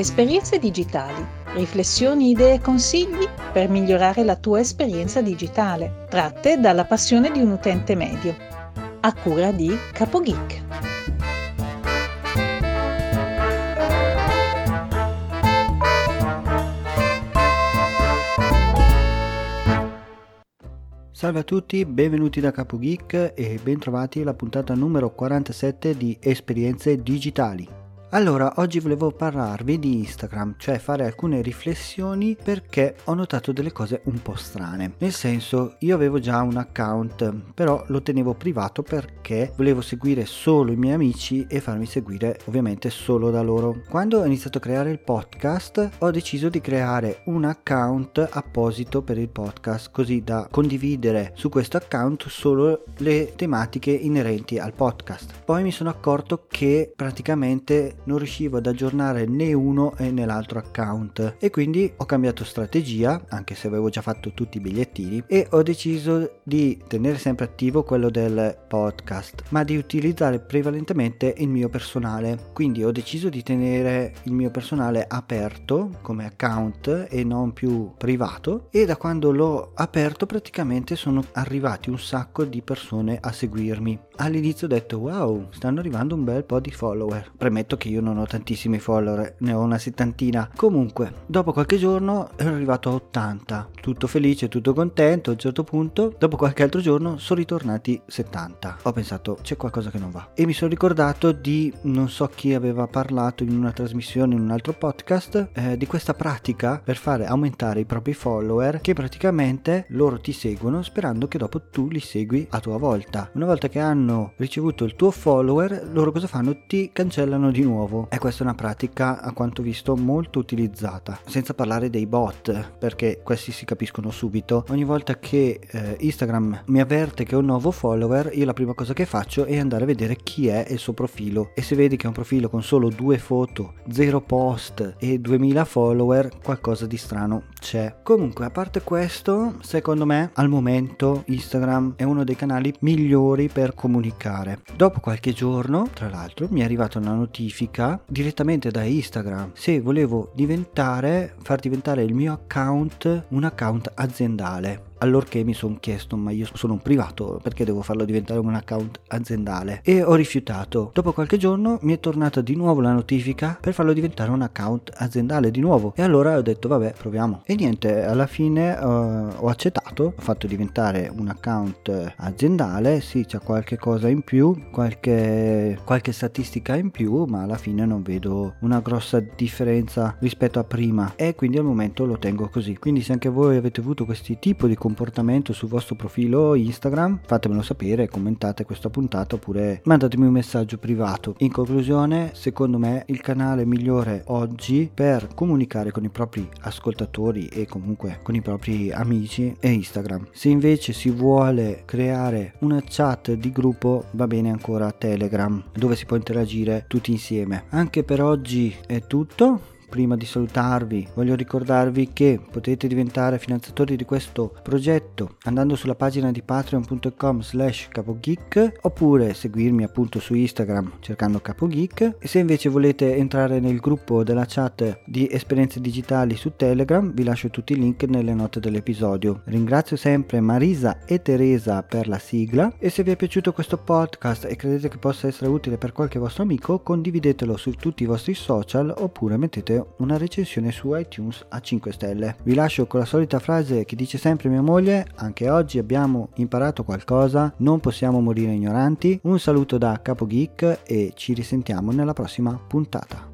Esperienze digitali, riflessioni, idee e consigli per migliorare la tua esperienza digitale, tratte dalla passione di un utente medio. A cura di CapoGeek. Salve a tutti, benvenuti da CapoGeek e bentrovati alla puntata numero 47 di Esperienze digitali. Allora, oggi volevo parlarvi di Instagram, cioè fare alcune riflessioni perché ho notato delle cose un po' strane. Nel senso, io avevo già un account, però lo tenevo privato perché volevo seguire solo i miei amici e farmi seguire ovviamente solo da loro. Quando ho iniziato a creare il podcast, ho deciso di creare un account apposito per il podcast, così da condividere su questo account solo le tematiche inerenti al podcast. Poi mi sono accorto che praticamente non riuscivo ad aggiornare né uno né l'altro account. E quindi ho cambiato strategia anche se avevo già fatto tutti i bigliettini e ho deciso di tenere sempre attivo quello del podcast ma di utilizzare prevalentemente il mio personale. Quindi ho deciso di tenere il mio personale aperto come account e non più privato. E da quando l'ho aperto praticamente sono arrivati un sacco di persone a seguirmi. All'inizio ho detto wow stanno arrivando un bel po' di follower. Premetto che io non ho tantissimi follower, ne ho una settantina. Comunque, dopo qualche giorno ero arrivato a 80, tutto felice, tutto contento. A un certo punto, dopo qualche altro giorno, sono ritornati 70. Ho pensato, c'è qualcosa che non va. E mi sono ricordato di, non so chi aveva parlato in una trasmissione, in un altro podcast, eh, di questa pratica per fare aumentare i propri follower, che praticamente loro ti seguono sperando che dopo tu li segui a tua volta. Una volta che hanno ricevuto il tuo follower, loro cosa fanno? Ti cancellano di nuovo nuovo. E questa è una pratica a quanto visto molto utilizzata senza parlare dei bot perché questi si capiscono subito. Ogni volta che eh, Instagram mi avverte che ho un nuovo follower io la prima cosa che faccio è andare a vedere chi è il suo profilo. E se vedi che è un profilo con solo due foto zero post e 2000 follower qualcosa di strano c'è. Comunque a parte questo secondo me al momento Instagram è uno dei canali migliori per comunicare. Dopo qualche giorno tra l'altro mi è arrivata una notifica notifica direttamente da Instagram. Se volevo diventare, far diventare il mio account un account aziendale allorché mi sono chiesto ma io sono un privato perché devo farlo diventare un account aziendale? E ho rifiutato. Dopo qualche giorno mi è tornata di nuovo la notifica per farlo diventare un account aziendale di nuovo. E allora ho detto vabbè proviamo. E niente alla fine uh, ho accettato ho fatto diventare un account aziendale. Sì c'è qualche cosa in più qualche, qualche statistica in più ma alla fine non vedo una grossa differenza rispetto a prima. E quindi al momento lo tengo così. Quindi se anche voi avete avuto questi tipi di comportamenti comportamento sul vostro profilo Instagram, fatemelo sapere, commentate questa puntata oppure mandatemi un messaggio privato. In conclusione, secondo me il canale migliore oggi per comunicare con i propri ascoltatori e comunque con i propri amici è Instagram. Se invece si vuole creare una chat di gruppo va bene ancora Telegram dove si può interagire tutti insieme. Anche per oggi è tutto prima di salutarvi voglio ricordarvi che potete diventare finanziatori di questo progetto andando sulla pagina di patreon.com slash capogeek oppure seguirmi appunto su Instagram cercando capogeek e se invece volete entrare nel gruppo della chat di esperienze digitali su Telegram vi lascio tutti i link nelle note dell'episodio. Ringrazio sempre Marisa e Teresa per la sigla e se vi è piaciuto questo podcast e credete che possa essere utile per qualche vostro amico condividetelo su tutti i vostri social oppure mettete una recensione su iTunes a 5 stelle. Vi lascio con la solita frase che dice sempre mia moglie, anche oggi abbiamo imparato qualcosa, non possiamo morire ignoranti. Un saluto da Capo Geek e ci risentiamo nella prossima puntata.